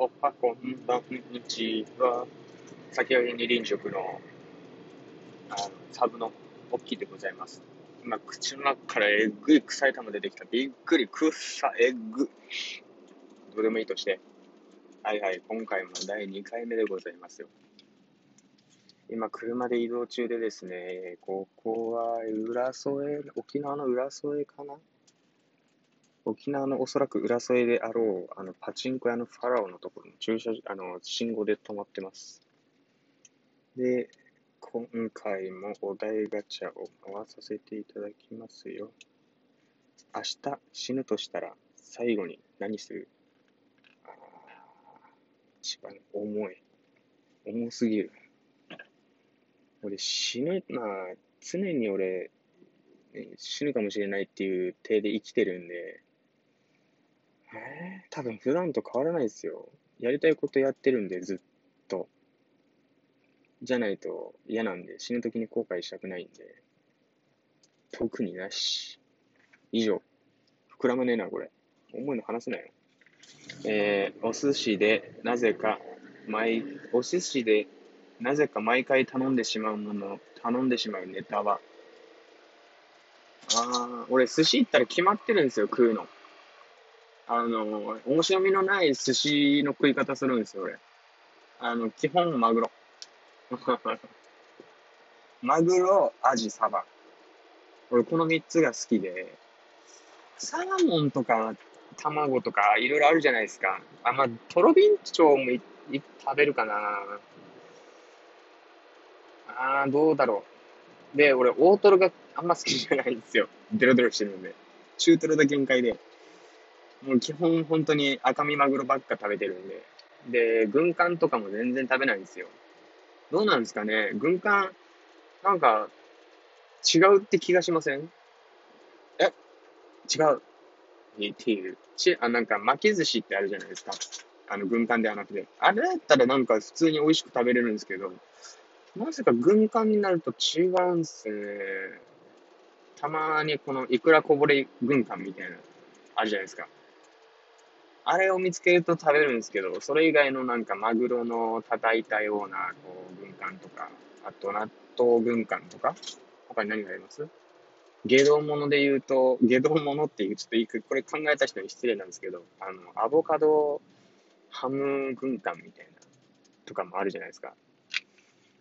おはこんばんちは。先ほど二輪食のあのサブの大きいでございます。今、口の中からえぐい臭い玉出てきた。びっくり、くっさ、えぐ。どうでもいいとして。はいはい、今回も第2回目でございますよ。今、車で移動中でですね、ここは浦添、沖縄の浦添かな？沖縄のおそらく浦添であろう、あの、パチンコ屋のファラオのところの駐車、あの、信号で止まってます。で、今回もお題ガチャを回させていただきますよ。明日死ぬとしたら最後に何する？あ一番重い。重すぎる。俺死ぬ、まあ、常に俺、死ぬかもしれないっていう体で生きてるんで、えー、多分普段と変わらないですよ。やりたいことやってるんで、ずっと。じゃないと嫌なんで、死ぬ時に後悔したくないんで。特になし。以上。膨らまねえな、これ。重いの話せないよ。えー、お寿司で、なぜか、毎、お寿司で、なぜか毎回頼んでしまうもの、頼んでしまうネタは、あー、俺寿司行ったら決まってるんですよ、食うの。あの、面白みのない寿司の食い方するんですよ、俺。あの、基本マグロ。マグロ、アジ、サバ。俺、この三つが好きで、サーモンとか、卵とか、いろいろあるじゃないですか。あ、まあ、トロビンチョウもいい食べるかな。あー、どうだろう。で、俺、大トロがあんま好きじゃないんですよ。デロデロしてるので。中トロが限界で。もう基本本当に赤身マグロばっか食べてるんで。で、軍艦とかも全然食べないんですよ。どうなんですかね？軍艦、なんか、違うって気がしません？え？違う。似ている。し、あ、なんか巻き寿司ってあるじゃないですか。あの、軍艦ではなくて。あれだったらなんか普通に美味しく食べれるんですけど、なぜか軍艦になると違うんすね。たまにこのいくらこぼれ軍艦みたいな、あるじゃないですか。あれを見つけると食べるんですけど、それ以外のなんかマグロの叩いたようなこう軍艦とか、あと納豆軍艦とか、他に何があります？下道物で言うと、下道物っていう、ちょっとこれ考えた人に失礼なんですけど、あの、アボカドハム軍艦みたいな、とかもあるじゃないですか。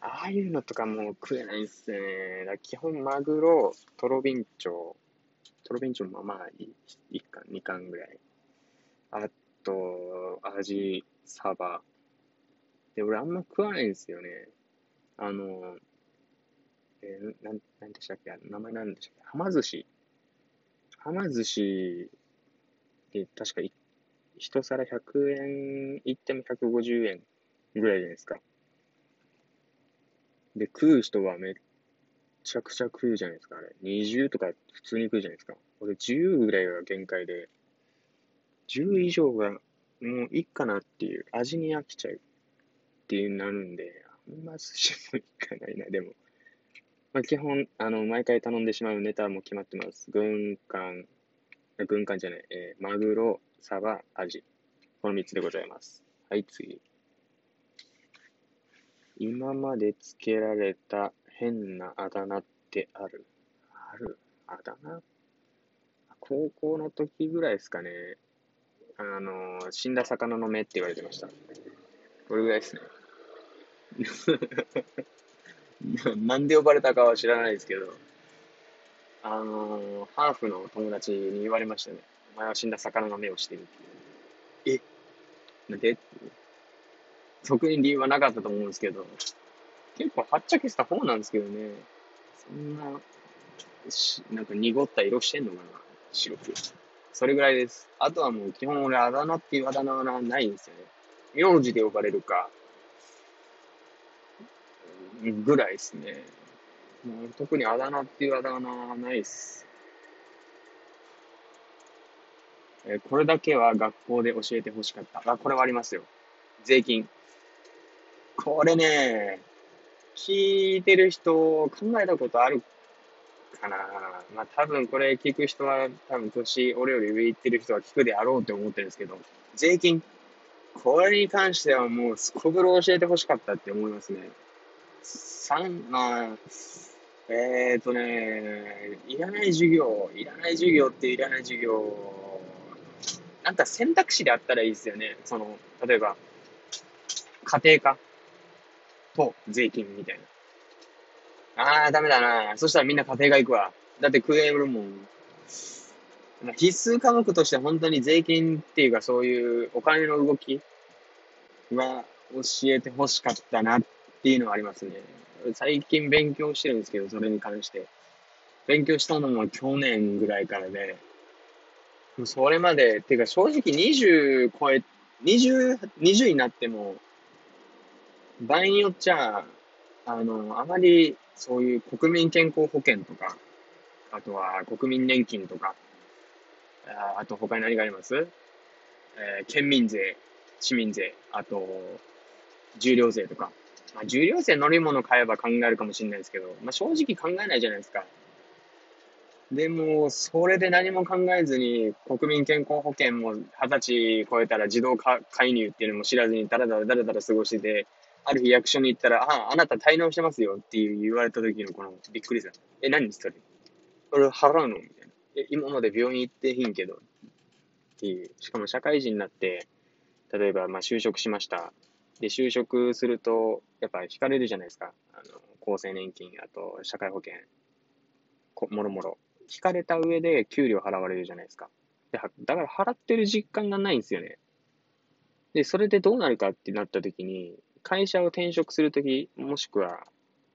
ああいうのとかもう食えないっすね。だ基本マグロ、トロビンチョウ、トロビンチョウもまあいい1貫、2貫ぐらい。あと、味、サバ。で、俺あんま食わないんですよね。あの、えー、なん、なんでしたっけ名前なんでしたっけはま寿司。はま寿司で、確か一皿100円、いっても150円ぐらいじゃないですか。で、食う人はめっちゃくちゃ食うじゃないですか、あれ。20とか普通に食うじゃないですか。俺10ぐらいが限界で、10以上がもういいかなっていう、味に飽きちゃうっていうなるんで、あんま寿司もいかないな、でも。まあ、基本、あの、毎回頼んでしまうネタも決まってます。軍艦、軍艦じゃない、えー、マグロ、サバ、アジ。この3つでございます。はい、次。今までつけられた変なあだ名ってある？あるあだ名？高校の時ぐらいですかね。あの、死んだ魚の目って言われてました。これぐらいですね。なんで呼ばれたかは知らないですけど、あの、ハーフの友達に言われましたね。お前は死んだ魚の目をしてるっていう。え？なんで？特に理由はなかったと思うんですけど、結構はっちゃけした方なんですけどね。そんな、なんか濁った色してんのかな白く。それぐらいです。あとはもう基本俺あだ名っていうあだ名はないんですよね。名字で呼ばれるか、ぐらいですね。もう特にあだ名っていうあだ名はないです。えこれだけは学校で教えてほしかった。あ、これはありますよ。税金。これね、聞いてる人考えたことあるかな。まあ多分これ聞く人は多分年、俺より上行ってる人は聞くであろうって思ってるんですけど、税金。これに関してはもうすこぶる教えてほしかったって思いますね。三、まあ、えーとね、いらない授業、いらない授業っていらない授業、なんか選択肢であったらいいですよね。その、例えば、家庭科と税金みたいな。あー、ダメだな。そしたらみんな家庭科行くわ。だって食えるもん。必須科目として本当に税金っていうかそういうお金の動きは教えてほしかったなっていうのはありますね。最近勉強してるんですけど、それに関して。勉強したのも去年ぐらいからで、それまで、っていうか正直20超え、20、20になっても、場合によっちゃ、あの、あまりそういう国民健康保険とか、あとは国民年金とか、ああと他に何があります？えー、県民税、市民税、あと、重量税とか。まあ、重量税乗り物買えば考えるかもしれないですけど、まあ、正直考えないじゃないですか。でも、それで何も考えずに、国民健康保険も二十歳超えたら自動介入っていうのも知らずに、だらだらだらだら過ごしてて、ある日役所に行ったら、あ、あなた滞納してますよっていう言われた時のこのびっくりさ。え、何それ？れ払うのみたいな。え、今まで病院行ってへんけど。っていう。しかも社会人になって、例えば、まあ、就職しました。で、就職すると、やっぱ引かれるじゃないですか。あの、厚生年金、あと、社会保険、こもろもろ。引かれた上で給料払われるじゃないですか。でだから払ってる実感がないんですよね。で、それでどうなるかってなった時に、会社を転職するとき、もしくは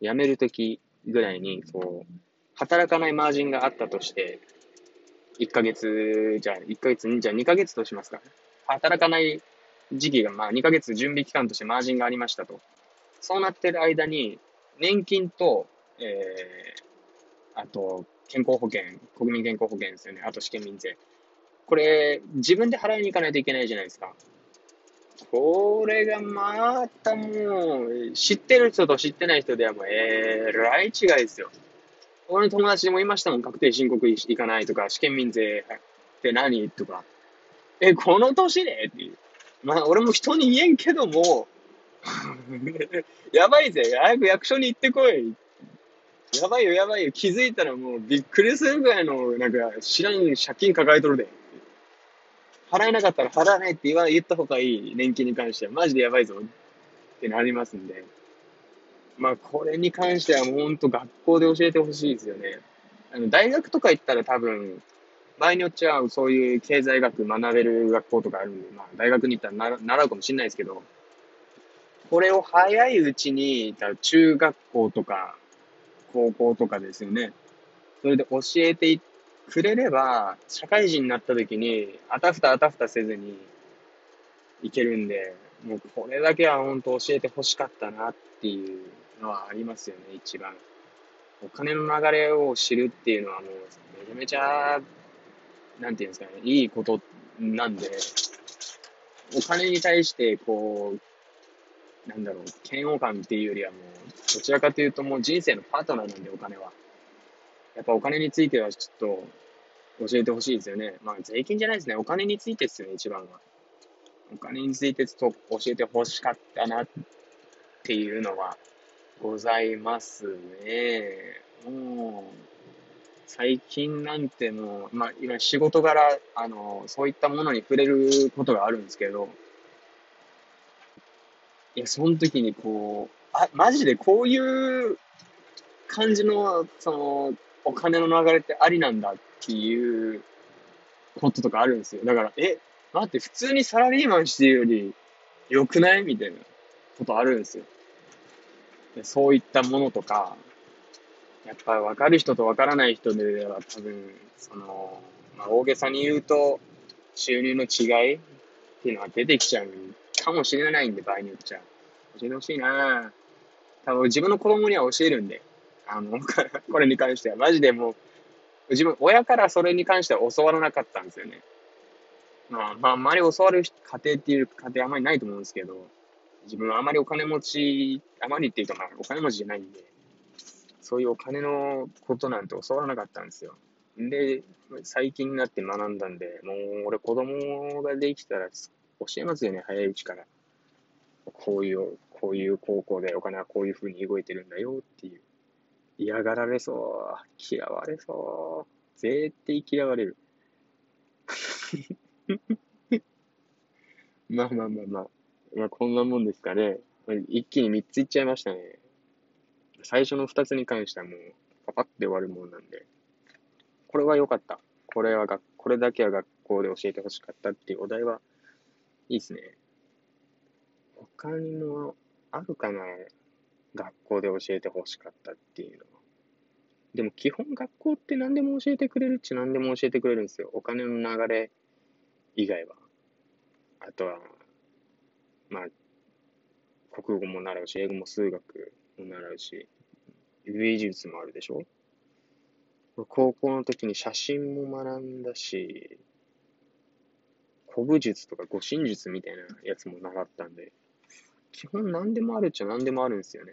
辞めるときぐらいに、こう、働かないマージンがあったとして、1ヶ月、じゃあ1ヶ月、じゃあ2ヶ月としますか。働かない時期が、まあ2ヶ月準備期間としてマージンがありましたと。そうなってる間に、年金と、えー、あと、健康保険、国民健康保険ですよね。あと試験民税。これ、自分で払いに行かないといけないじゃないですか。これがまたもう、知ってる人と知ってない人ではもう、えらい違いですよ。俺の友達もいましたもん、確定申告行かないとか、試験民税って何とか。え、この年で？っていう。まあ、俺も人に言えんけども、やばいぜ、早く役所に行ってこい。やばいよ、やばいよ。気づいたらもうびっくりするぐらいの、なんか、知らん借金抱えとるで。払えなかったら払わないって言わ言った方がいい。年金に関しては。マジでやばいぞ。ってなりますんで。まあ、これに関してはもう本当学校で教えてほしいですよね。あの、大学とか行ったら多分、場合によっちゃそういう経済学学べる学校とかあるんで、まあ、大学に行ったら習うかもしれないですけど、これを早いうちに、中学校とか、高校とかですよね。それで教えてくれれば、社会人になった時に、あたふたあたふたせずにいけるんで、もうこれだけは本当教えてほしかったなっていうのはありますよね、一番。お金の流れを知るっていうのはもう、めちゃめちゃ、なんていうんですかね、いいことなんで、お金に対して、こう、なんだろう、嫌悪感っていうよりはもう、どちらかというともう人生のパートナーなんで、お金は。やっぱお金についてはちょっと教えてほしいですよね。まあ税金じゃないですね。お金についてですよね、一番は。お金についてちょっと教えてほしかったなっていうのはございますね。もう、最近なんてもう、まあ今仕事柄、あの、そういったものに触れることがあるんですけど、いや、その時にこう、あ、マジでこういう感じの、その、お金の流れってありなんだっていうこととかあるんですよ。だから、え、待って、普通にサラリーマンしてるより良くない？みたいなことあるんですよ。そういったものとか、やっぱ分かる人と分からない人では多分、その、まあ、大げさに言うと、収入の違いっていうのが出てきちゃうかもしれないんで、場合によっちゃ。教えてほしいな多分自分の子供には教えるんで。あの、これに関しては、マジでもう、自分、親からそれに関しては教わらなかったんですよね。まあ、まあ、あんまり教わる家庭っていう家庭あんまりないと思うんですけど、自分はあまりお金持ち、あまりっていうかまあ、お金持ちじゃないんで、そういうお金のことなんて教わらなかったんですよ。で、最近になって学んだんで、もう俺子供ができたら教えますよね、早いうちから。こういう、こういう高校でお金はこういう風に動いてるんだよっていう。嫌がられそう。嫌われそう。絶対嫌われる。まあまあまあまあ。まあこんなもんですかね。一気に3ついっちゃいましたね。最初の2つに関してはもう、パパって終わるもんなんで。これは良かった。これはが、これだけは学校で教えてほしかったっていうお題は、いいですね。他にもあるかな学校で教えてほしかったっていうのは。でも基本学校って何でも教えてくれるっちゃ何でも教えてくれるんですよ。お金の流れ以外は。あとは、まあ、国語も習うし、英語も数学も習うし、美術もあるでしょ？高校の時に写真も学んだし、古武術とか護身術みたいなやつも習ったんで、基本何でもあるっちゃ何でもあるんですよね。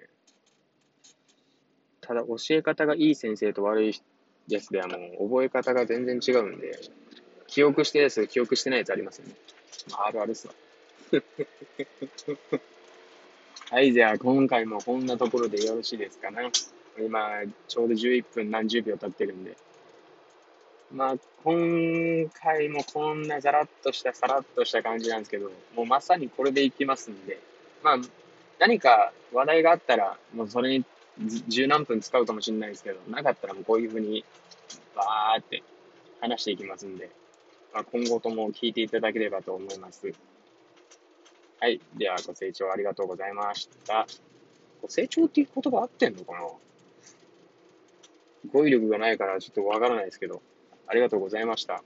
ただ教え方がいい先生と悪いやつではもう覚え方が全然違うんで、記憶してるやつ記憶してないやつありますよね。あるあるっすわ。はい、じゃあ今回もこんなところでよろしいですかね。今、ちょうど11分何十秒経ってるんで。まあ、今回もこんなザラッとした、さらっとした感じなんですけど、もうまさにこれでいきますんで、まあ、何か話題があったら、もうそれに十何分使うかもしれないですけど、なかったらもうこういうふうに、バーって話していきますんで、まあ、今後とも聞いていただければと思います。はい。では、ご清聴ありがとうございました。ご清聴っていう言葉合ってんのかな？語彙力がないからちょっとわからないですけど、ありがとうございました。